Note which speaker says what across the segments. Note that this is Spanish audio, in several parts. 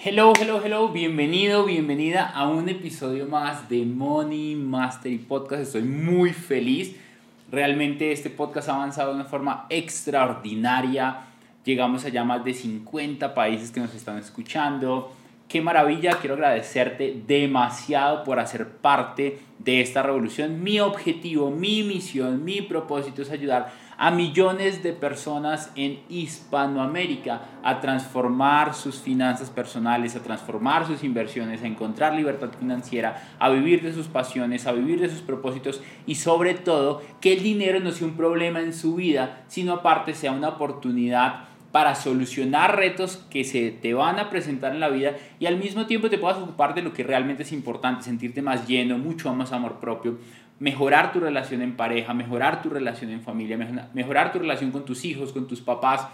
Speaker 1: Hello, hello, hello, bienvenido, bienvenida a un episodio más de Money Mastery Podcast. Estoy muy feliz. Realmente este podcast ha avanzado de una forma extraordinaria. Llegamos a ya más de 50 países que nos están escuchando. Qué maravilla, quiero agradecerte demasiado por hacer parte de esta revolución. Mi objetivo, mi misión, mi propósito es ayudar a millones de personas en Hispanoamérica a transformar sus finanzas personales, a transformar sus inversiones, a encontrar libertad financiera, a vivir de sus pasiones, a vivir de sus propósitos y sobre todo que el dinero no sea un problema en su vida, sino aparte sea una oportunidad para solucionar retos que se te van a presentar en la vida y al mismo tiempo te puedas ocupar de lo que realmente es importante, sentirte más lleno, mucho más amor propio, mejorar tu relación en pareja, mejorar tu relación en familia, mejorar tu relación con tus hijos, con tus papás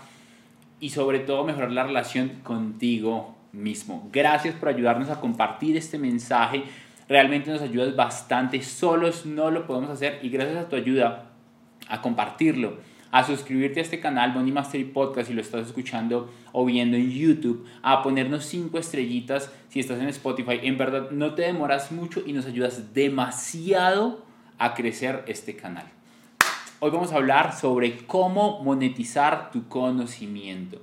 Speaker 1: y sobre todo mejorar la relación contigo mismo. Gracias por ayudarnos a compartir este mensaje. Realmente nos ayudas bastante. Solos no lo podemos hacer y gracias a tu ayuda a compartirlo a suscribirte a este canal Money Mastery Podcast si lo estás escuchando o viendo en YouTube, a ponernos cinco estrellitas si estás en Spotify. En verdad no te demoras mucho y nos ayudas demasiado a crecer este canal. Hoy vamos a hablar sobre cómo monetizar tu conocimiento.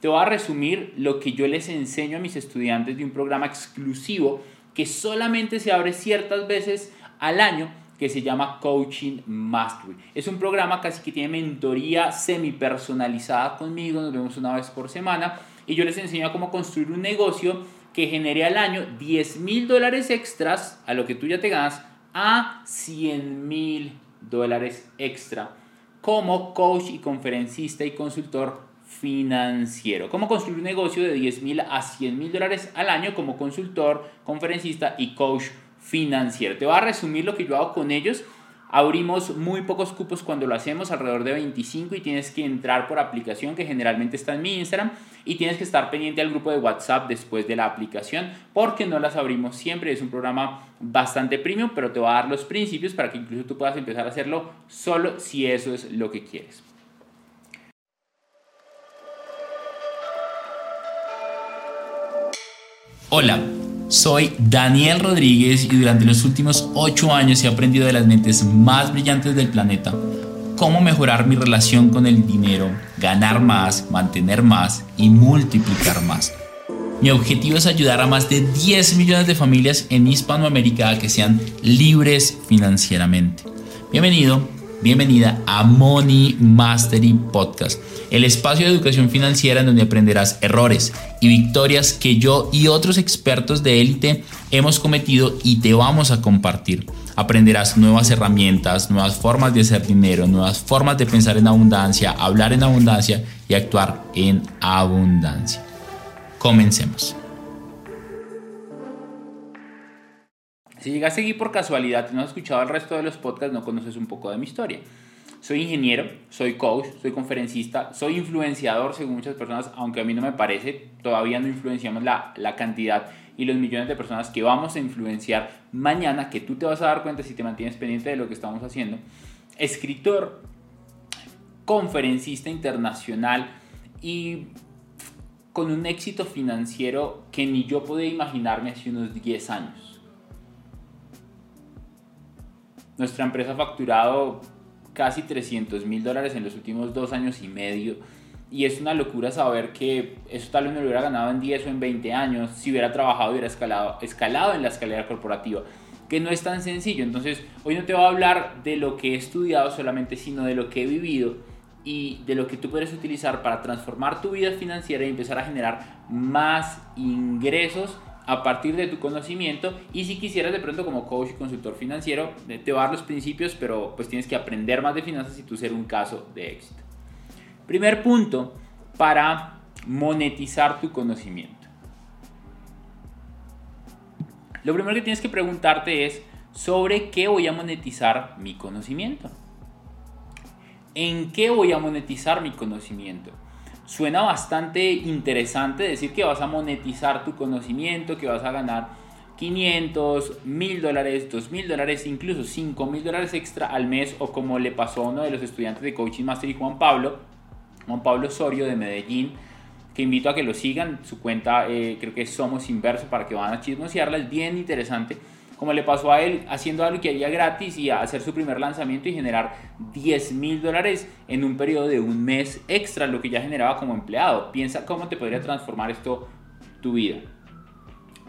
Speaker 1: Te voy a resumir lo que yo les enseño a mis estudiantes de un programa exclusivo que solamente se abre ciertas veces al año que se llama Coaching Mastery. Es un programa casi que tiene mentoría semi personalizada conmigo, nos vemos una vez por semana y yo les enseño cómo construir un negocio que genere al año 10 mil dólares extras a lo que tú ya te ganas a 100 mil dólares extra como coach y conferencista y consultor financiero. Cómo construir un negocio de 10 mil a 100 mil dólares al año como consultor, conferencista y coach financiero. Te voy a resumir lo que yo hago con ellos. Abrimos muy pocos cupos cuando lo hacemos, alrededor de 25 y tienes que entrar por aplicación que generalmente está en mi Instagram y tienes que estar pendiente al grupo de WhatsApp después de la aplicación porque no las abrimos siempre. Es un programa bastante premium, pero te voy a dar los principios para que incluso tú puedas empezar a hacerlo solo si eso es lo que quieres. Hola. Soy Daniel Rodríguez y durante los últimos 8 años he aprendido de las mentes más brillantes del planeta cómo mejorar mi relación con el dinero, ganar más, mantener más y multiplicar más. Mi objetivo es ayudar a más de 10 millones de familias en Hispanoamérica a que sean libres financieramente. Bienvenido Bienvenida a Money Mastery Podcast, el espacio de educación financiera en donde aprenderás errores y victorias que yo y otros expertos de élite hemos cometido y te vamos a compartir. Aprenderás nuevas herramientas, nuevas formas de hacer dinero, nuevas formas de pensar en abundancia, hablar en abundancia y actuar en abundancia. Comencemos. Si llegaste aquí por casualidad y no has escuchado el resto de los podcasts, no conoces un poco de mi historia. Soy ingeniero, soy coach, soy conferencista, soy influenciador según muchas personas, aunque a mí no me parece, todavía no influenciamos la, la cantidad y los millones de personas que vamos a influenciar mañana, que tú te vas a dar cuenta si te mantienes pendiente de lo que estamos haciendo. Escritor, conferencista internacional y con un éxito financiero que ni yo podía imaginarme hace unos 10 años. Nuestra empresa ha facturado casi 300 mil dólares en los últimos dos años y medio. Y es una locura saber que eso tal vez no lo hubiera ganado en 10 o en 20 años si hubiera trabajado y hubiera escalado, escalado en la escalera corporativa, que no es tan sencillo. Entonces, hoy no te voy a hablar de lo que he estudiado solamente, sino de lo que he vivido y de lo que tú puedes utilizar para transformar tu vida financiera y empezar a generar más ingresos a partir de tu conocimiento y si quisieras de pronto como coach y consultor financiero, eh, te va a dar los principios, pero pues tienes que aprender más de finanzas y tú ser un caso de éxito. Primer punto para monetizar tu conocimiento. Lo primero que tienes que preguntarte es sobre qué voy a monetizar mi conocimiento. ¿En qué voy a monetizar mi conocimiento? Suena bastante interesante decir que vas a monetizar tu conocimiento, que vas a ganar 500, 1000 dólares, 2000 dólares, incluso 5000 dólares extra al mes o como le pasó a uno de los estudiantes de Coaching Master y Juan Pablo, Juan Pablo Osorio de Medellín, que invito a que lo sigan. Su cuenta eh, creo que es Somos Inverso para que van a chismosearla, es bien interesante. Como le pasó a él haciendo algo que haría gratis y hacer su primer lanzamiento y generar 10 mil dólares en un periodo de un mes extra, lo que ya generaba como empleado. Piensa cómo te podría transformar esto tu vida.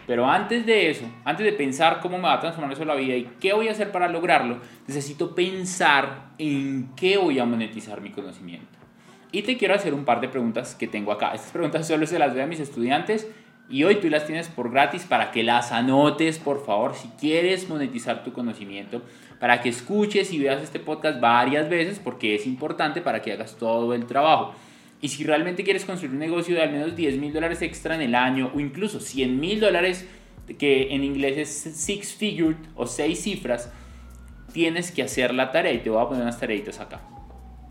Speaker 1: Pero antes de eso, antes de pensar cómo me va a transformar eso la vida y qué voy a hacer para lograrlo, necesito pensar en qué voy a monetizar mi conocimiento. Y te quiero hacer un par de preguntas que tengo acá. Estas preguntas solo se las doy a mis estudiantes y hoy tú las tienes por gratis para que las anotes, por favor, si quieres monetizar tu conocimiento, para que escuches y veas este podcast varias veces porque es importante para que hagas todo el trabajo. Y si realmente quieres construir un negocio de al menos 10 mil dólares extra en el año o incluso 100 mil dólares, que en inglés es six figure o seis cifras, tienes que hacer la tarea y te voy a poner unas tareitas acá.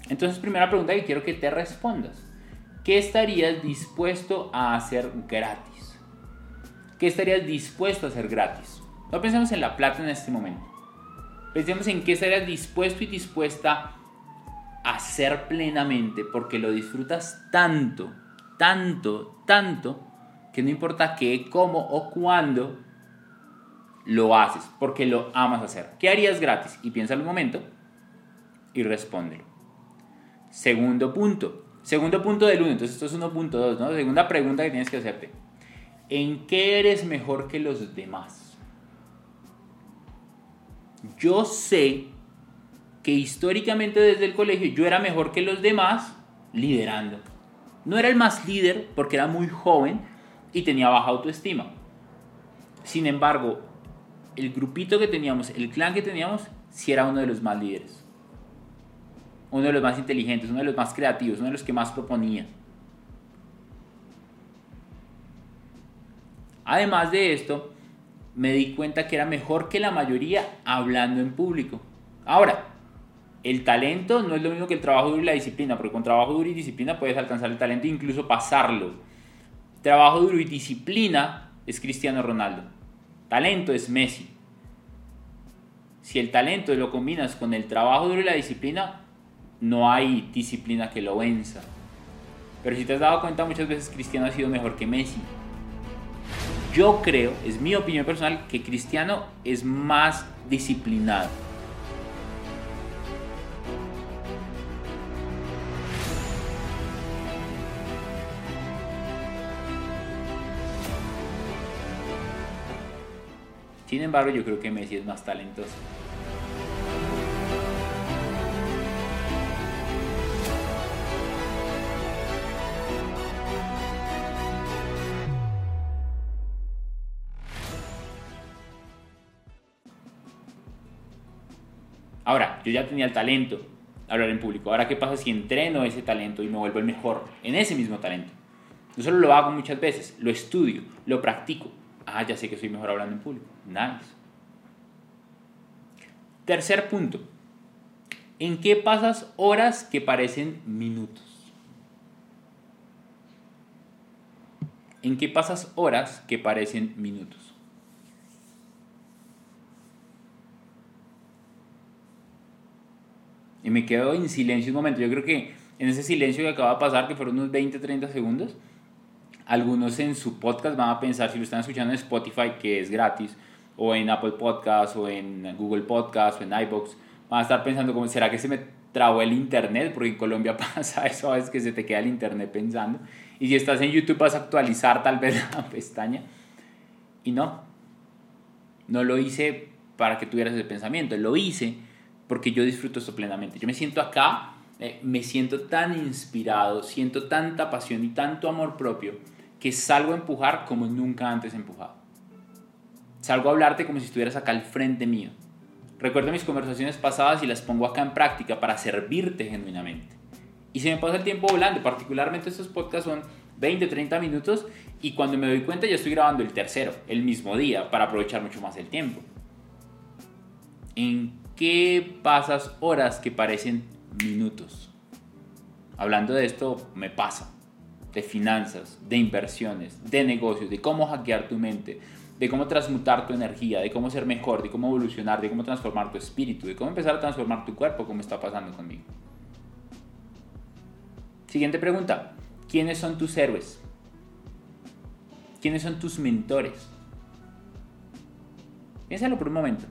Speaker 1: Entonces, primera pregunta que quiero que te respondas. ¿Qué estarías dispuesto a hacer gratis? ¿Qué estarías dispuesto a hacer gratis? No pensemos en la plata en este momento. Pensemos en qué estarías dispuesto y dispuesta hacer plenamente porque lo disfrutas tanto, tanto, tanto, que no importa qué, cómo o cuándo lo haces, porque lo amas hacer. ¿Qué harías gratis? Y piensa un momento y respóndelo. Segundo punto. Segundo punto del 1, entonces esto es 1.2, ¿no? Segunda pregunta que tienes que hacerte. ¿En qué eres mejor que los demás? Yo sé que históricamente desde el colegio yo era mejor que los demás liderando. No era el más líder porque era muy joven y tenía baja autoestima. Sin embargo, el grupito que teníamos, el clan que teníamos, sí era uno de los más líderes. Uno de los más inteligentes, uno de los más creativos, uno de los que más proponía. Además de esto, me di cuenta que era mejor que la mayoría hablando en público. Ahora, el talento no es lo mismo que el trabajo duro y la disciplina, porque con trabajo duro y disciplina puedes alcanzar el talento e incluso pasarlo. Trabajo duro y disciplina es Cristiano Ronaldo. Talento es Messi. Si el talento lo combinas con el trabajo duro y la disciplina, no hay disciplina que lo venza. Pero si te has dado cuenta, muchas veces Cristiano ha sido mejor que Messi. Yo creo, es mi opinión personal, que Cristiano es más disciplinado. Sin embargo, yo creo que Messi es más talentoso. Ya tenía el talento hablar en público. Ahora, ¿qué pasa si entreno ese talento y me vuelvo el mejor en ese mismo talento? Yo solo lo hago muchas veces, lo estudio, lo practico, Ah, ya sé que soy mejor hablando en público. Nice. Tercer punto. ¿En qué pasas horas que parecen minutos? ¿En qué pasas horas que parecen minutos? Y me quedo en silencio un momento. Yo creo que en ese silencio que acaba de pasar, que fueron unos 20, 30 segundos, algunos en su podcast van a pensar, si lo están escuchando en Spotify, que es gratis, o en Apple Podcast, o en Google Podcast, o en iBox, van a estar pensando como, ¿será que se me trabó el internet? Porque en Colombia pasa eso a veces que se te queda el internet pensando. Y si estás en YouTube vas a actualizar tal vez la pestaña. Y no, no lo hice para que tuvieras ese pensamiento, lo hice porque yo disfruto esto plenamente. Yo me siento acá, eh, me siento tan inspirado, siento tanta pasión y tanto amor propio que salgo a empujar como nunca antes he empujado. Salgo a hablarte como si estuvieras acá al frente mío. Recuerdo mis conversaciones pasadas y las pongo acá en práctica para servirte genuinamente. Y se me pasa el tiempo volando, particularmente estos podcasts son 20, 30 minutos y cuando me doy cuenta ya estoy grabando el tercero, el mismo día, para aprovechar mucho más el tiempo. ¿En qué pasas horas que parecen minutos? Hablando de esto, me pasa de finanzas, de inversiones, de negocios, de cómo hackear tu mente, de cómo transmutar tu energía, de cómo ser mejor, de cómo evolucionar, de cómo transformar tu espíritu, de cómo empezar a transformar tu cuerpo, como está pasando conmigo. Siguiente pregunta. ¿Quiénes son tus héroes? ¿Quiénes son tus mentores? Piénsalo por un momento.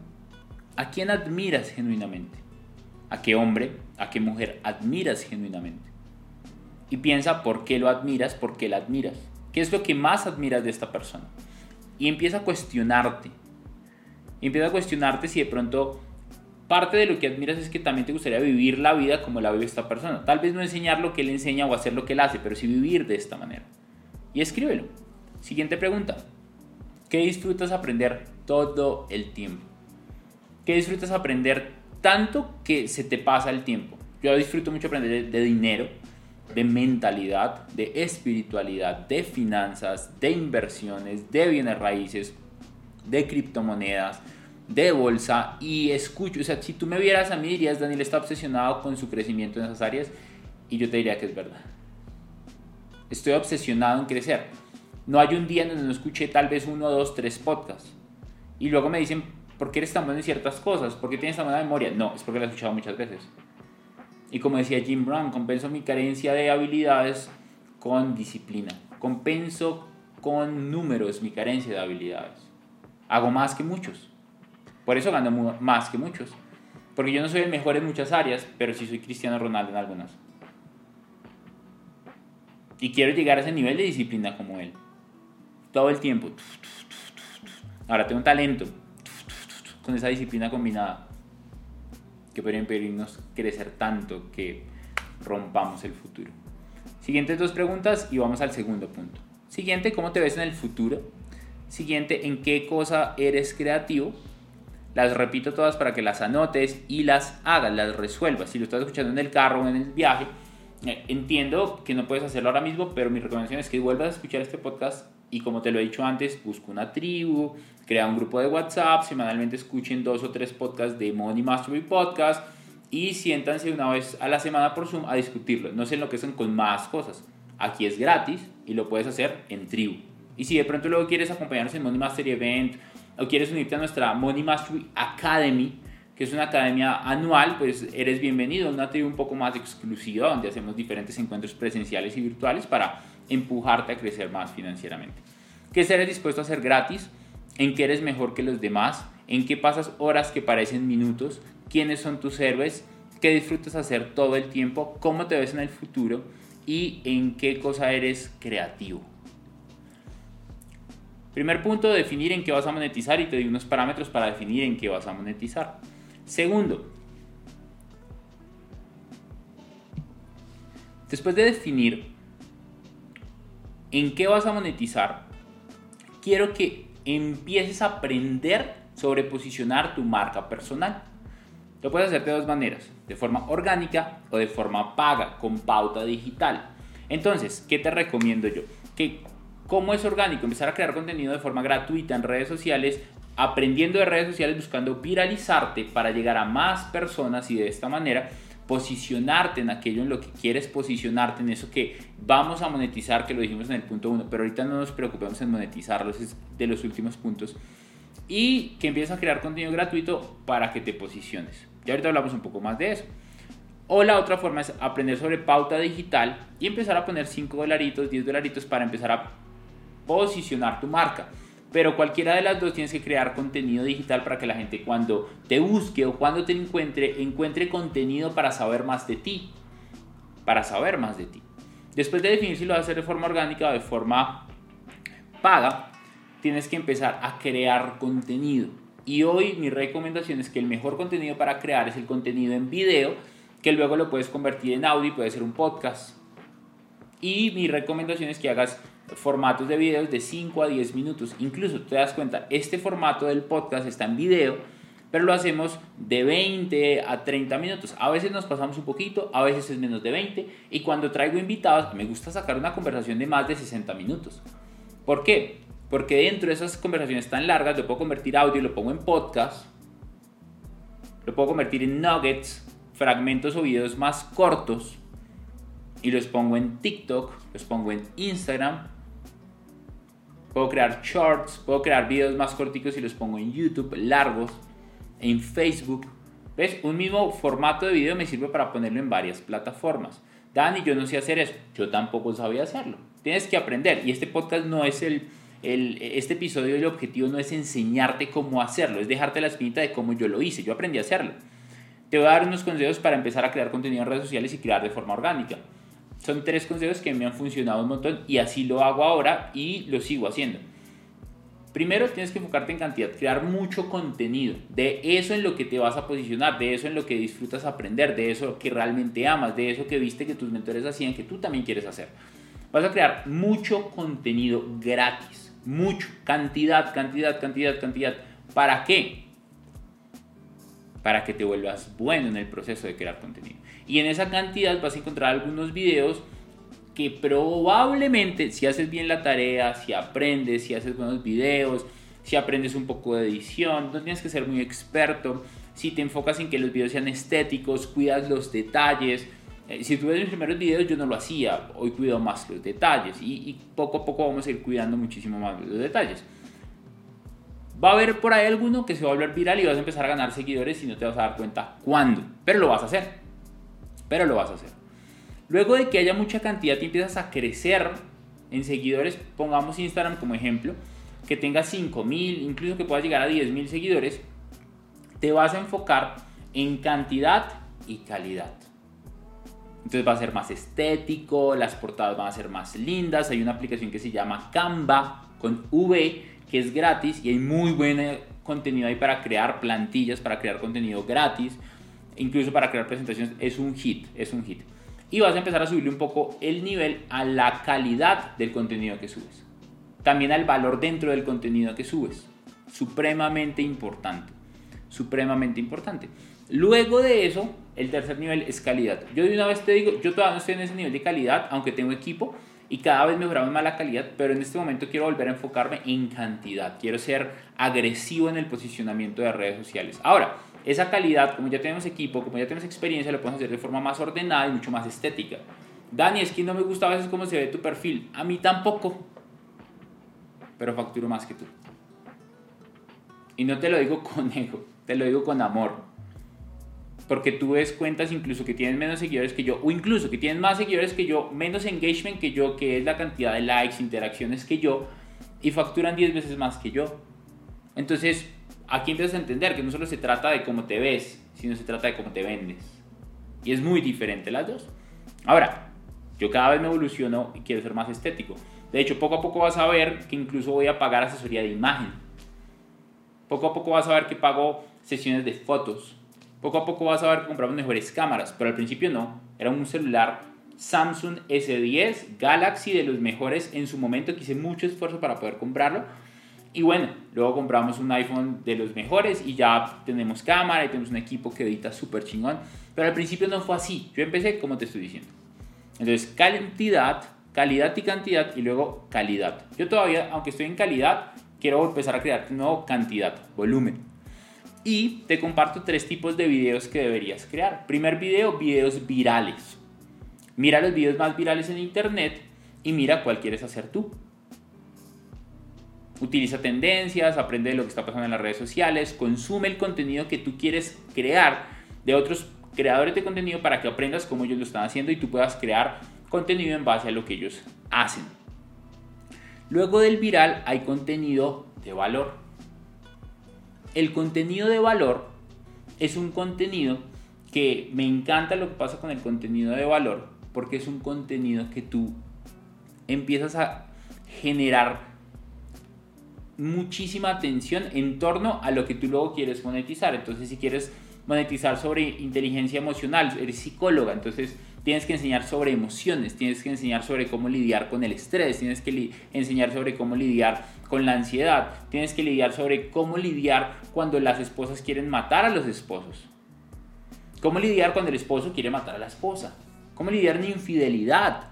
Speaker 1: ¿A quién admiras genuinamente? ¿A qué hombre, a qué mujer admiras genuinamente? Y piensa por qué lo admiras, por qué la admiras. ¿Qué es lo que más admiras de esta persona? Y empieza a cuestionarte. Y empieza a cuestionarte si de pronto parte de lo que admiras es que también te gustaría vivir la vida como la vive esta persona. Tal vez no enseñar lo que él enseña o hacer lo que él hace, pero sí vivir de esta manera. Y escríbelo. Siguiente pregunta. ¿Qué disfrutas aprender todo el tiempo? ¿Qué disfrutas aprender tanto que se te pasa el tiempo? Yo disfruto mucho aprender de, dinero, de mentalidad, de espiritualidad, de finanzas, de inversiones, de bienes raíces, de criptomonedas, de bolsa y escucho, o sea, si tú me vieras a mí dirías, Daniel está obsesionado con su crecimiento en esas áreas y yo te diría que es verdad. Estoy obsesionado en crecer. No hay un día en donde no escuché tal vez uno, dos, tres podcasts. Y luego me dicen, ¿por qué eres tan bueno en ciertas cosas? ¿Por qué tienes tan buena memoria? No, es porque lo he escuchado muchas veces. Y como decía Jim Brown, compenso mi carencia de habilidades con disciplina. Compenso con números mi carencia de habilidades. Hago más que muchos. Por eso gano más que muchos. Porque yo no soy el mejor en muchas áreas, pero sí soy Cristiano Ronaldo en algunas. Y quiero llegar a ese nivel de disciplina como él todo el tiempo. Ahora tengo un talento con esa disciplina combinada que puede impedirnos crecer tanto que rompamos el futuro. Siguientes dos preguntas y vamos al segundo punto. Siguiente, ¿cómo te ves en el futuro? Siguiente, ¿en qué cosa eres creativo? Las repito todas para que las anotes y las hagas, las resuelvas. Si lo estás escuchando en el carro o en el viaje, eh, entiendo que no puedes hacerlo ahora mismo, pero mi recomendación es que vuelvas a escuchar este podcast y como te lo he dicho antes, busca una tribu, crea un grupo de WhatsApp, semanalmente escuchen dos o tres podcasts de Money Mastery Podcast y siéntanse una vez a la semana por Zoom a discutirlo. No se enloquecen con más cosas. Aquí es gratis y lo puedes hacer en tribu. Y si de pronto luego quieres acompañarnos en Money Mastery Event o quieres unirte a nuestra Money Mastery Academy, que es una academia anual, pues eres bienvenido a una tribu un poco más exclusiva donde hacemos diferentes encuentros presenciales y virtuales para empujarte a crecer más financieramente. ¿Qué seres dispuesto a hacer gratis? ¿En qué eres mejor que los demás? ¿En qué pasas horas que parecen minutos? ¿Quiénes son tus héroes? ¿Qué disfrutas hacer todo el tiempo? ¿Cómo te ves en el futuro? ¿Y en qué cosa eres creativo? Primer punto, definir en qué vas a monetizar y te doy unos parámetros para definir en qué vas a monetizar. Segundo, después de definir en qué vas a monetizar, quiero que empieces a aprender sobre posicionar tu marca personal. Lo puedes hacer de dos maneras, de forma orgánica o de forma paga, con pauta digital. Entonces, ¿qué te recomiendo yo? Que cómo es orgánico, empezar a crear contenido de forma gratuita en redes sociales, aprendiendo de redes sociales, buscando viralizarte para llegar a más personas y de esta manera posicionarte en aquello en lo que quieres posicionarte, en eso que vamos a monetizar, que lo dijimos en el punto 1, pero ahorita no nos preocupemos en monetizarlo, es de los últimos puntos. Y que empieces a crear contenido gratuito para que te posiciones. Ya ahorita hablamos un poco más de eso. O la otra forma es aprender sobre pauta digital y empezar a poner 5 dolaritos, 10 dolaritos para empezar a posicionar tu marca. Pero cualquiera de las dos tienes que crear contenido digital para que la gente cuando te busque o cuando te encuentre, encuentre contenido para saber más de ti. Para saber más de ti. Después de definir si lo vas a hacer de forma orgánica o de forma paga, tienes que empezar a crear contenido. Y hoy mi recomendación es que el mejor contenido para crear es el contenido en video, que luego lo puedes convertir en audio y puede ser un podcast. Y mi recomendación es que hagas formatos de videos de 5 a 10 minutos. Incluso te das cuenta, este formato del podcast está en video, pero lo hacemos de 20 a 30 minutos. A veces nos pasamos un poquito, a veces es menos de 20. Y cuando traigo invitados, me gusta sacar una conversación de más de 60 minutos. ¿Por qué? Porque dentro de esas conversaciones tan largas, lo puedo convertir audio, lo pongo en podcast, lo puedo convertir en nuggets, fragmentos o videos más cortos y los pongo en TikTok, los pongo en Instagram Puedo crear shorts, puedo crear videos más corticos y los pongo en YouTube, largos, en Facebook. ¿Ves? Un mismo formato de video me sirve para ponerlo en varias plataformas. Dani, yo no sé hacer eso. Yo tampoco sabía hacerlo. Tienes que aprender. Y este podcast no es el, el, este episodio el objetivo no es enseñarte cómo hacerlo, es dejarte la espinita de cómo yo lo hice, yo aprendí a hacerlo. Te voy a dar unos consejos para empezar a crear contenido en redes sociales y crear de forma orgánica. Son tres consejos que me han funcionado un montón y así lo hago ahora y lo sigo haciendo. Primero tienes que enfocarte en cantidad, crear mucho contenido, de eso en lo que te vas a posicionar, de eso en lo que disfrutas aprender, de eso que realmente amas, de eso que viste que tus mentores hacían, que tú también quieres hacer. Vas a crear mucho contenido gratis, mucho, cantidad, cantidad, cantidad, cantidad. ¿Para qué? Para que te vuelvas bueno en el proceso de crear contenido. Y en esa cantidad vas a encontrar algunos videos que probablemente si haces bien la tarea, si aprendes, si haces buenos videos, si aprendes un poco de edición, no tienes que ser muy experto, si te enfocas en que los videos sean estéticos, cuidas los detalles. Eh, si tú ves mis primeros videos yo no lo hacía, hoy cuido más los detalles y, y poco a poco vamos a ir cuidando muchísimo más los detalles. Va a haber por ahí alguno que se va a volver viral y vas a empezar a ganar seguidores y no te vas a dar cuenta cuándo, pero lo vas a hacer, pero lo vas a hacer. Luego de que haya mucha cantidad y empiezas a crecer en seguidores, pongamos Instagram como ejemplo, que tengas 5000, incluso que puedas llegar a 10000 seguidores, te vas a enfocar en cantidad y calidad. Entonces va a ser más estético, las portadas van a ser más lindas. Hay una aplicación que se llama Canva con V, que es gratis y hay muy buen contenido ahí para crear plantillas, para crear contenido gratis, incluso para crear presentaciones. Es un hit, es un hit y vas a empezar a subirle un poco el nivel a la calidad del contenido que subes. También al valor dentro del contenido que subes. Supremamente importante. Supremamente importante. Luego de eso, el tercer nivel es calidad. Yo de una vez te digo, yo todavía no estoy en ese nivel de calidad, aunque tengo equipo y cada vez mejoramos más la calidad, pero en este momento quiero volver a enfocarme en cantidad. Quiero ser agresivo en el posicionamiento de redes sociales. Ahora, esa calidad, como ya tenemos equipo, como ya tenemos experiencia, lo podemos hacer de forma más ordenada y mucho más estética. Dani, es que no me gusta a veces cómo se ve tu perfil. A mí tampoco. Pero facturo más que tú. Y no te lo digo con ego, te lo digo con amor. Porque tú ves cuentas incluso que tienen menos seguidores que yo, o incluso que tienen más seguidores que yo, menos engagement que yo, que es la cantidad de likes, interacciones que yo, y facturan 10 veces más que yo. Entonces, aquí empiezas a entender que no solo se trata de cómo te ves, sino se trata de cómo te vendes. Y es muy diferente las dos. Ahora, yo cada vez me evoluciono y quiero ser más estético. De hecho, poco a poco vas a ver que incluso voy a pagar asesoría de imagen. Poco a poco vas a ver que pago sesiones de fotos. Poco a poco vas a ver que compramos mejores cámaras, pero al principio no. Era un celular Samsung S10 Galaxy de los mejores en su momento, que hice mucho esfuerzo para poder comprarlo y bueno, luego compramos un iPhone de los mejores y ya tenemos cámara y tenemos un equipo que edita súper chingón. Pero al principio no fue así. Yo empecé como te estoy diciendo. Entonces, cantidad, calidad y cantidad y luego calidad. Yo todavía, aunque estoy en calidad, quiero empezar a crear nuevo cantidad, volumen. Y te comparto tres tipos de videos que deberías crear. Primer video, videos virales. Mira los videos más virales en internet y mira cuál quieres hacer tú utiliza tendencias, aprende de lo que está pasando en las redes sociales, consume el contenido que tú quieres crear de otros creadores de contenido para que aprendas cómo ellos lo están haciendo y tú puedas crear contenido en base a lo que ellos hacen. Luego del viral hay contenido de valor. El contenido de valor es un contenido que me encanta lo que pasa con el contenido de valor porque es un contenido que tú empiezas a generar muchísima atención en torno a lo que tú luego quieres monetizar. Entonces, si quieres monetizar sobre inteligencia emocional, eres psicóloga, entonces tienes que enseñar sobre emociones, tienes que enseñar sobre cómo lidiar con el estrés, tienes que enseñar sobre cómo lidiar con la ansiedad, tienes que lidiar sobre cómo lidiar cuando las esposas quieren matar a los esposos, cómo lidiar cuando el esposo quiere matar a la esposa, cómo lidiar en infidelidad,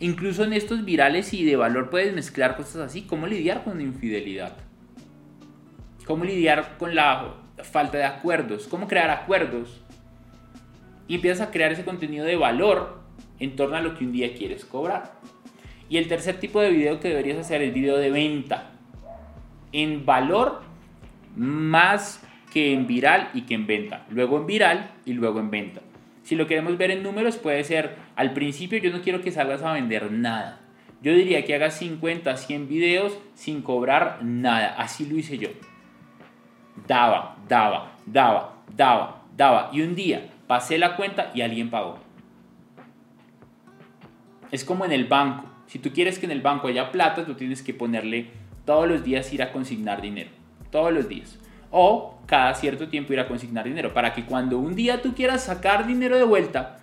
Speaker 1: Incluso en estos virales y de valor puedes mezclar cosas así. ¿Cómo lidiar con infidelidad? ¿Cómo lidiar con la falta de acuerdos? ¿Cómo crear acuerdos? Y empiezas a crear ese contenido de valor en torno a lo que un día quieres cobrar. Y el tercer tipo de video que deberías hacer es video de venta. En valor más que en viral y que en venta. Luego en viral y luego en venta. Si lo queremos ver en números, puede ser al principio yo no quiero que salgas a vender nada. Yo diría que hagas 50, 100 videos sin cobrar nada. Así lo hice yo. Daba, daba, daba, daba, daba. Y un día pasé la cuenta y alguien pagó. Es como en el banco. Si tú quieres que en el banco haya plata, tú tienes que ponerle todos los días ir a consignar dinero. Todos los días. O cada cierto tiempo ir a consignar dinero. Para que cuando un día tú quieras sacar dinero de vuelta,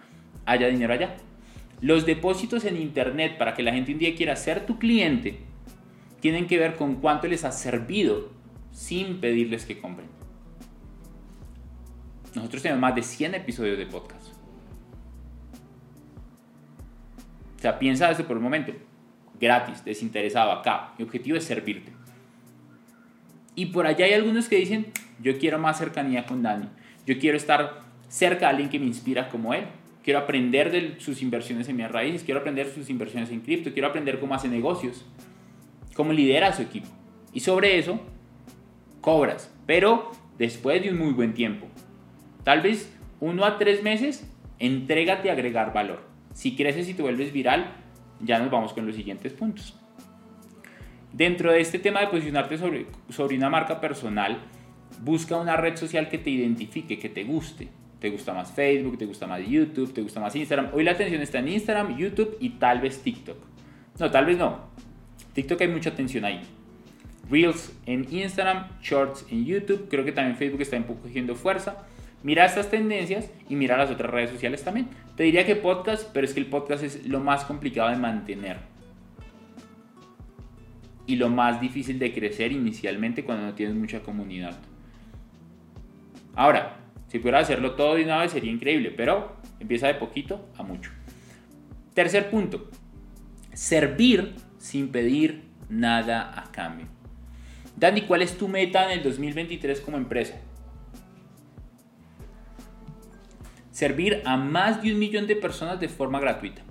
Speaker 1: haya dinero allá. Los depósitos en Internet para que la gente un día quiera ser tu cliente tienen que ver con cuánto les has servido sin pedirles que compren. Nosotros tenemos más de 100 episodios de podcast. O sea, piensa eso por un momento. Gratis, desinteresado, acá. Mi objetivo es servirte. Y por allá hay algunos que dicen, yo quiero más cercanía con Dani. Yo quiero estar cerca de alguien que me inspira como él. Quiero aprender de sus inversiones en mis raíces. Quiero aprender sus inversiones en cripto. Quiero aprender cómo hace negocios. Cómo lidera a su equipo. Y sobre eso, cobras. Pero después de un muy buen tiempo. Tal vez uno a tres meses, entrégate a agregar valor. Si creces y te vuelves viral, ya nos vamos con los siguientes puntos. Dentro de este tema de posicionarte sobre, sobre una marca personal, busca una red social que te identifique, que te guste. Te gusta más Facebook, te gusta más YouTube, te gusta más Instagram. Hoy la atención está en Instagram, YouTube y tal vez TikTok. No, tal vez no. TikTok hay mucha atención ahí. Reels en Instagram, Shorts en YouTube. Creo que también Facebook está cogiendo fuerza. Mira estas tendencias y mira las otras redes sociales también. Te diría que podcast, pero es que el podcast es lo más complicado de mantener. Y lo más difícil de crecer inicialmente cuando no tienes mucha comunidad. Ahora, si pudiera hacerlo todo de una vez sería increíble, pero empieza de poquito a mucho. Tercer punto, servir sin pedir nada a cambio. Dani, ¿cuál es tu meta en el 2023 como empresa? servir a más de un millón de personas de forma gratuita.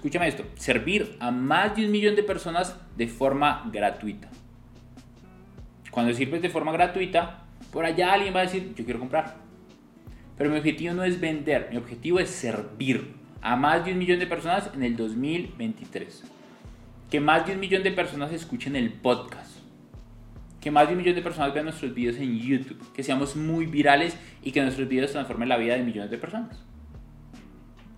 Speaker 1: Escúchame esto, servir a más de un millón de personas de forma gratuita. Cuando sirves de forma gratuita, por allá alguien va a decir, yo quiero comprar. Pero mi objetivo no es vender, mi objetivo es servir a más de un millón de personas en el 2023. Que más de un millón de personas escuchen el podcast que más de un millón de personas vean nuestros videos en YouTube, que seamos muy virales y que nuestros videos transformen la vida de millones de personas.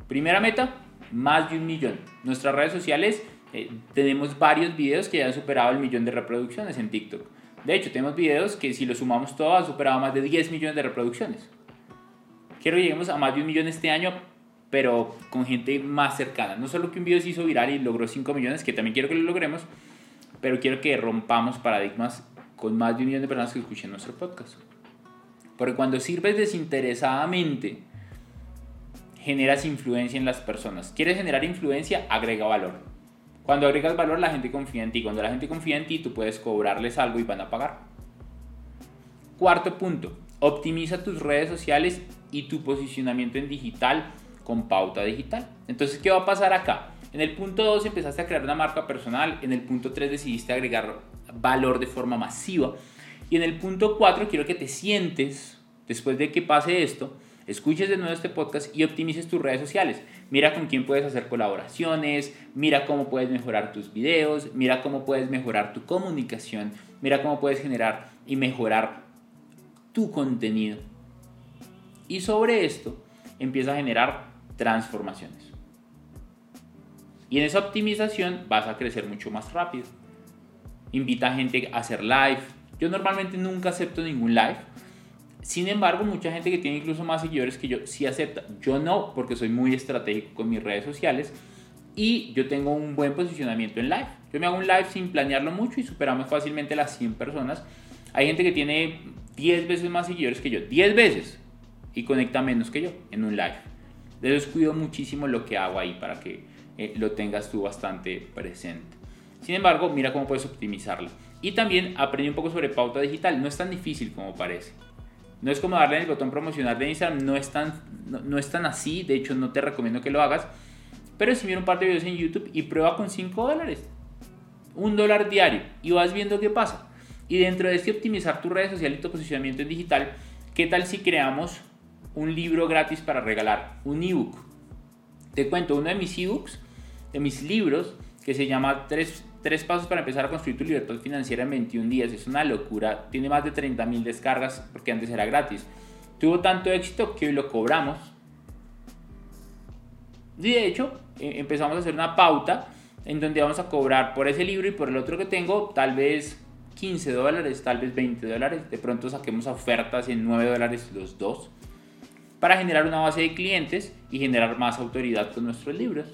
Speaker 1: Primera meta, más de un millón. Nuestras redes sociales eh, tenemos varios videos que ya han superado el millón de reproducciones en TikTok. De hecho, tenemos videos que si los sumamos todos han superado más de 10 millones de reproducciones. Quiero que lleguemos a más de un millón este año, pero con gente más cercana. No solo que un video se hizo viral y logró 5 millones, que también quiero que lo logremos, pero quiero que rompamos paradigmas con más de un millón de personas que escuchen nuestro podcast. Porque cuando sirves desinteresadamente, generas influencia en las personas. ¿Quieres generar influencia? Agrega valor. Cuando agregas valor, la gente confía en ti. Cuando la gente confía en ti, tú puedes cobrarles algo y van a pagar. Cuarto punto, optimiza tus redes sociales y tu posicionamiento en digital con pauta digital. Entonces, ¿qué va a pasar acá? En el punto 2 empezaste a crear una marca personal, en el punto 3 decidiste agregar valor de forma masiva. Y en el punto 4 quiero que te sientes, después de que pase esto, escuches de nuevo este podcast y optimices tus redes sociales. Mira con quién puedes hacer colaboraciones, mira cómo puedes mejorar tus videos, mira cómo puedes mejorar tu comunicación, mira cómo puedes generar y mejorar tu contenido. Y sobre esto empieza a generar transformaciones. Y en esa optimización vas a crecer mucho más rápido invita a gente a hacer live. Yo normalmente nunca acepto ningún live. Sin embargo, mucha gente que tiene incluso más seguidores que yo sí acepta. Yo no, porque soy muy estratégico con mis redes sociales y yo tengo un buen posicionamiento en live. Yo me hago un live sin planearlo mucho y superamos fácilmente las 100 personas. Hay gente que tiene 10 veces más seguidores que yo, 10 veces, y conecta menos que yo en un live. De eso cuido muchísimo lo que hago ahí para que eh, lo tengas tú bastante presente. Sin embargo, mira cómo puedes optimizarla. Y también aprende un poco sobre pauta digital. No es tan difícil como parece. No es como darle el botón promocionar de Instagram. No es tan, no, tan así. De hecho, no te recomiendo que lo hagas. Pero si mira un par de videos en YouTube y prueba con 5 dólares. Un dólar diario. Y vas viendo qué pasa. Y dentro de este optimizar tu redes sociales y tu posicionamiento en digital, ¿qué tal si creamos un libro gratis para regalar? Un ebook Te cuento uno de mis ebooks, de mis libros, que se llama Tres, tres pasos para empezar a construir tu libertad financiera en 21 días. Es una locura, tiene más de 30 mil descargas porque antes era gratis. Tuvo tanto éxito que hoy lo cobramos. Y de hecho, eh, empezamos a hacer una pauta en donde vamos a cobrar por ese libro y por el otro que tengo, tal vez 15 dólares, tal vez 20 dólares. De pronto saquemos ofertas en 9 dólares los dos para generar una base de clientes y generar más autoridad con nuestros libros.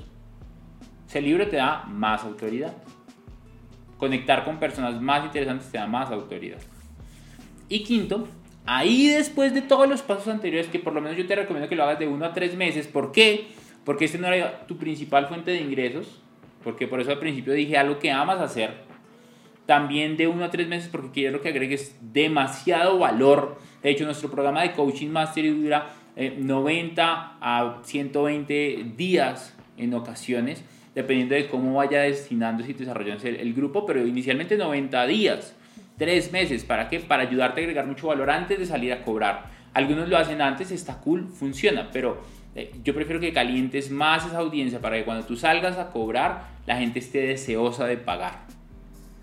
Speaker 1: Ese libro te da más autoridad. Conectar con personas más interesantes te da más autoridad. Y quinto, ahí después de todos los pasos anteriores, que por lo menos yo te recomiendo que lo hagas de 1 a 3 meses. ¿Por qué? Porque este no era tu principal fuente de ingresos. Porque por eso al principio dije algo que amas hacer. También de 1 a 3 meses porque quiero que agregues demasiado valor. De hecho, nuestro programa de Coaching Mastery dura 90 eh, a 120 días en ocasiones dependiendo de cómo vaya destinándose y desarrollándose el, grupo, pero inicialmente 90 días, 3 meses, ¿para qué? Para ayudarte a agregar mucho valor antes de salir a cobrar. Algunos lo hacen antes, está cool, funciona, pero eh, yo prefiero que calientes más esa audiencia para que cuando tú salgas a cobrar, la gente esté deseosa de pagar.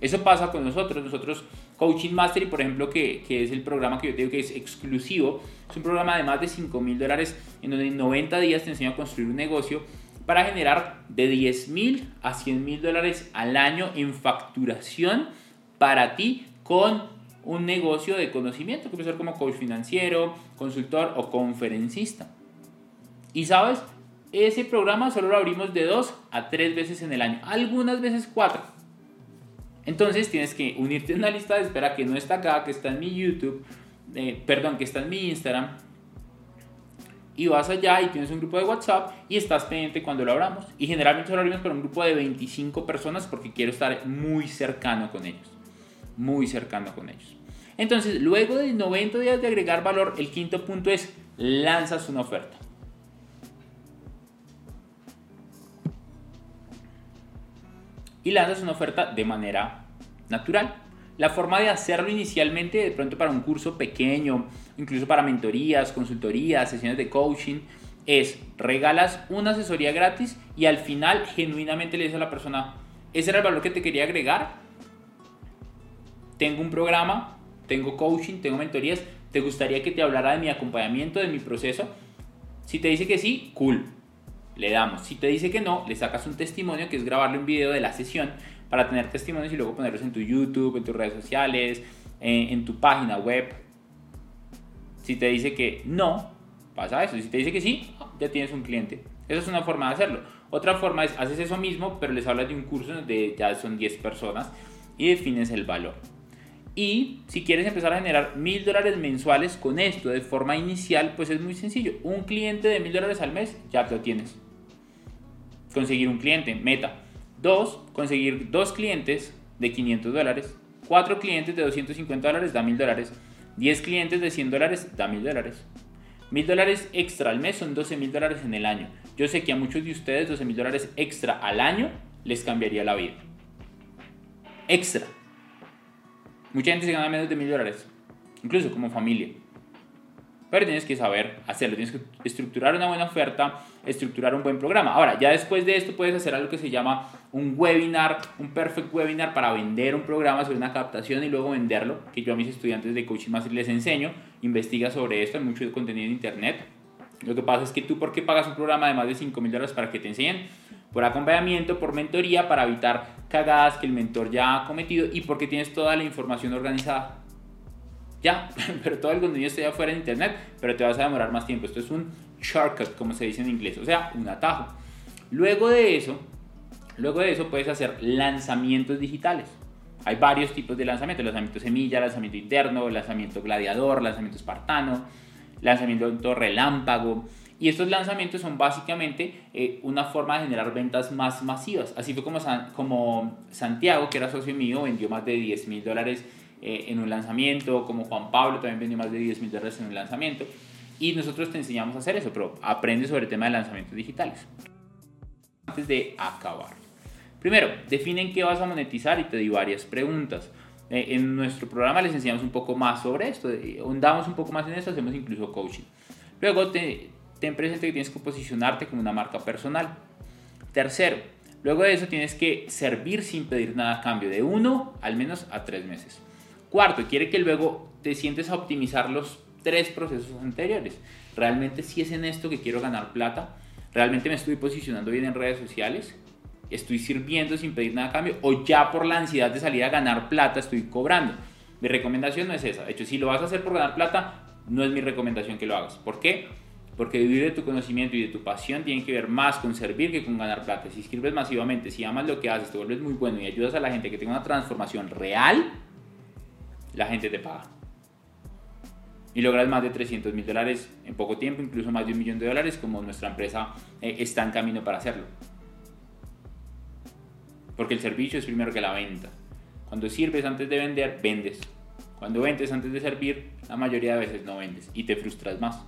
Speaker 1: Eso pasa con nosotros. Nosotros, Coaching Mastery, por ejemplo, que, que, es el programa que yo te digo que es exclusivo, es un programa de más de 5 mil dólares en donde en 90 días te enseño a construir un negocio para generar de 10 mil a 100 mil dólares al año en facturación para ti con un negocio de conocimiento, que puede ser como coach financiero, consultor o conferencista. Y sabes, ese programa solo lo abrimos de dos a tres veces en el año, algunas veces cuatro. Entonces tienes que unirte a una lista de espera que no está acá, que está en mi YouTube, eh, perdón, que está en mi Instagram, y vas allá y tienes un grupo de WhatsApp y estás pendiente cuando lo abramos. Y generalmente lo abrimos para un grupo de 25 personas porque quiero estar muy cercano con ellos. Muy cercano con ellos. Entonces, luego de 90 días de agregar valor, el quinto punto es lanzas una oferta. Y lanzas una oferta de manera natural. La forma de hacerlo inicialmente, de pronto para un curso pequeño, incluso para mentorías, consultorías, sesiones de coaching, es regalas una asesoría gratis y al final genuinamente le dices a la persona, ese era el valor que te quería agregar. Tengo un programa, tengo coaching, tengo mentorías, ¿te gustaría que te hablara de mi acompañamiento, de mi proceso? Si te dice que sí, cool, le damos. Si te dice que no, le sacas un testimonio que es grabarle un video de la sesión para tener testimonios y luego ponerlos en tu YouTube, en tus redes sociales, en, en tu página web, si te dice que no, pasa eso. Si te dice que sí, ya tienes un cliente. Esa es una forma de hacerlo. Otra forma es, haces eso mismo, pero les hablas de un curso donde ya son 10 personas y defines el valor. Y si quieres empezar a generar mil dólares mensuales con esto de forma inicial, pues es muy sencillo. Un cliente de mil dólares al mes, ya lo tienes. Conseguir un cliente, meta. Dos, conseguir dos clientes de 500 dólares. Cuatro clientes de 250 dólares da mil dólares. 10 clientes de 100 dólares da 1000 dólares. 1000 dólares extra al mes son 12 mil dólares en el año. Yo sé que a muchos de ustedes 12 mil dólares extra al año les cambiaría la vida. Extra. Mucha gente se gana menos de mil dólares, incluso como familia. Tienes que saber hacerlo, tienes que estructurar una buena oferta, estructurar un buen programa. Ahora, ya después de esto puedes hacer algo que se llama un webinar, un perfect webinar para vender un programa sobre una captación y luego venderlo, que yo a mis estudiantes de Coaching Master les enseño, investiga sobre esto, hay mucho contenido en internet. Lo que pasa es que tú, ¿por qué pagas un programa de más de 5 mil dólares para que te enseñen? Por acompañamiento, por mentoría, para evitar cagadas que el mentor ya ha cometido y porque tienes toda la información organizada ya, pero todo el contenido está ya fuera en internet, pero te vas a demorar más tiempo. Esto es un shortcut, como se dice en inglés, o sea, un atajo. Luego de eso, luego de eso puedes hacer lanzamientos digitales. Hay varios tipos de lanzamiento, lanzamiento semilla, lanzamiento interno, lanzamiento gladiador, lanzamiento espartano, lanzamiento relámpago. Y estos lanzamientos son básicamente eh, una forma de generar ventas más masivas. Así fue como, como Santiago, que era socio mío, vendió más de 10 mil dólares eh, en un lanzamiento, como Juan Pablo también vendió más de 10 mil dólares en un lanzamiento. Y nosotros te enseñamos a hacer eso, pero aprende sobre el tema de lanzamientos digitales. Antes de acabar. Primero, definen qué vas a monetizar y te di varias preguntas. Eh, en nuestro programa les enseñamos un poco más sobre esto, eh, ahondamos un poco más en esto, hacemos incluso coaching. Luego te, ten presente que tienes que posicionarte como una marca personal. Tercero, luego de eso tienes que servir sin pedir nada a cambio, de uno al menos a tres meses. Cuarto, quiere que luego te sientes a optimizar los tres procesos anteriores. Realmente si es en esto que quiero ganar plata, realmente me estoy posicionando bien en redes sociales, estoy sirviendo sin pedir nada cambio o ya por la ansiedad de salir a ganar plata estoy cobrando. Mi recomendación no es esa. De hecho, si lo vas a hacer por ganar plata, no es mi recomendación que lo hagas. ¿Por qué? Porque vivir de tu conocimiento y de tu pasión tiene que ver más con servir que con ganar plata. Si escribes masivamente, si amas lo que haces, te vuelves muy bueno y ayudas a la gente que tenga una transformación real, la gente te paga. Y logras más de 300 mil dólares en poco tiempo, incluso más de un millón de dólares, como nuestra empresa eh, está en camino para hacerlo. Porque el servicio es primero que la venta. Cuando sirves antes de vender, vendes. Cuando vendes antes de servir, la mayoría de veces no vendes y te frustras más.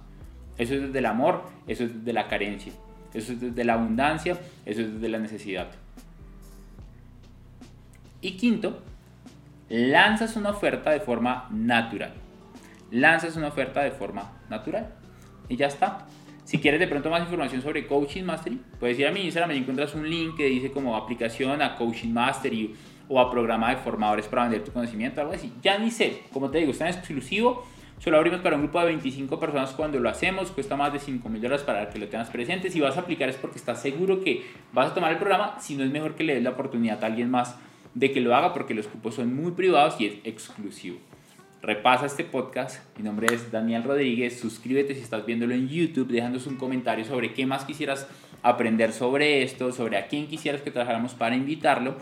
Speaker 1: Eso es desde el amor, eso es desde la carencia, eso es desde la abundancia, eso es desde la necesidad. Y quinto, lanzas una oferta de forma natural. Lanzas una oferta de forma natural. Y ya está. Si quieres de pronto más información sobre Coaching Mastery, puedes ir a mi Instagram y encuentras un link que dice como aplicación a Coaching Mastery o a programa de formadores para vender tu conocimiento, algo así. Ya ni sé, como te digo, está en exclusivo. Solo abrimos para un grupo de 25 personas cuando lo hacemos. Cuesta más de 5 mil dólares para que lo tengas presente. Si vas a aplicar es porque estás seguro que vas a tomar el programa. Si no es mejor que le des la oportunidad a alguien más de que lo haga porque los cupos son muy privados y es exclusivo. Repasa este podcast. Mi nombre es Daniel Rodríguez. Suscríbete si estás viéndolo en YouTube, dejándonos un comentario sobre qué más quisieras aprender sobre esto, sobre a quién quisieras que trabajáramos para invitarlo.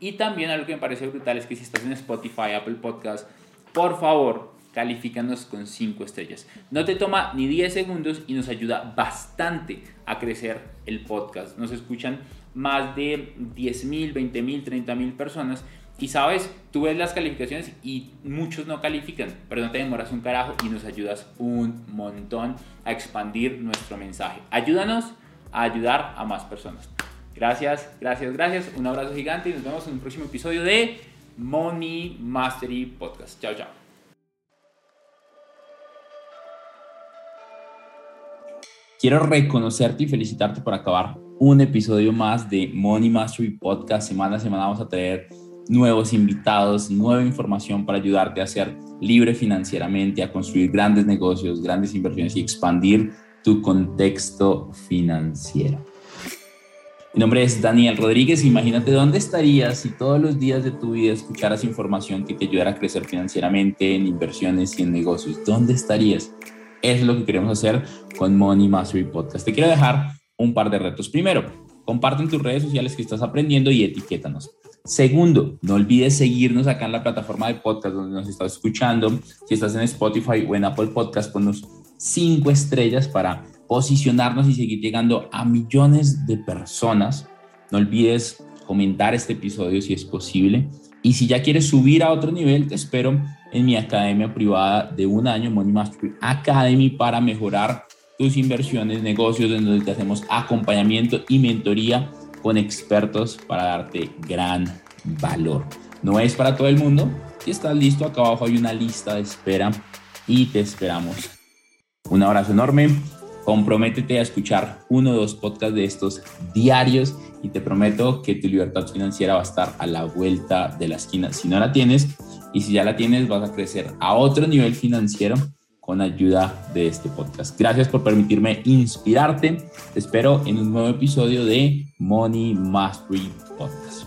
Speaker 1: Y también algo que me parece brutal es que si estás en Spotify, Apple Podcast, por favor, califícanos con 5 estrellas. No te toma ni 10 segundos y nos ayuda bastante a crecer el podcast. Nos escuchan más de 10.000, 20.000, 30.000 personas. Y sabes, tú ves las calificaciones y muchos no califican, pero no te demoras un carajo y nos ayudas un montón a expandir nuestro mensaje. Ayúdanos a ayudar a más personas. Gracias, gracias, gracias. Un abrazo gigante y nos vemos en un próximo episodio de Money Mastery Podcast. Chao, chao. Quiero reconocerte y felicitarte por acabar un episodio más de Money Mastery Podcast. Semana a semana vamos a traer nuevos invitados, nueva información para ayudarte a ser libre financieramente, a construir grandes negocios, grandes inversiones y expandir tu contexto financiero. Mi nombre es Daniel Rodríguez. Imagínate dónde estarías si todos los días de tu vida escucharas información que te ayudara a crecer financieramente en inversiones y en negocios. ¿Dónde estarías? Es lo que queremos hacer con Money Mastery Podcast. Te quiero dejar un par de retos. Primero, comparte en tus redes sociales que estás aprendiendo y etiquétanos. Segundo, no olvides seguirnos acá en la plataforma de podcast donde nos estás escuchando. Si estás en Spotify o en Apple Podcast, ponnos cinco estrellas para posicionarnos y seguir llegando a millones de personas. No olvides comentar este episodio si es posible. Y si ya quieres subir a otro nivel, te espero en mi academia privada de un año, Money Mastery Academy, para mejorar tus inversiones, negocios, en donde te hacemos acompañamiento y mentoría con expertos para darte gran valor. No es para todo el mundo. Si estás listo, acá abajo hay una lista de espera y te esperamos. Un abrazo enorme comprométete a escuchar uno o dos podcasts de estos diarios y te prometo que tu libertad financiera va a estar a la vuelta de la esquina. Si no la tienes y si ya la tienes, vas a crecer a otro nivel financiero con ayuda de este podcast. Gracias por permitirme inspirarte. Te espero en un nuevo episodio de Money Mastery Podcast.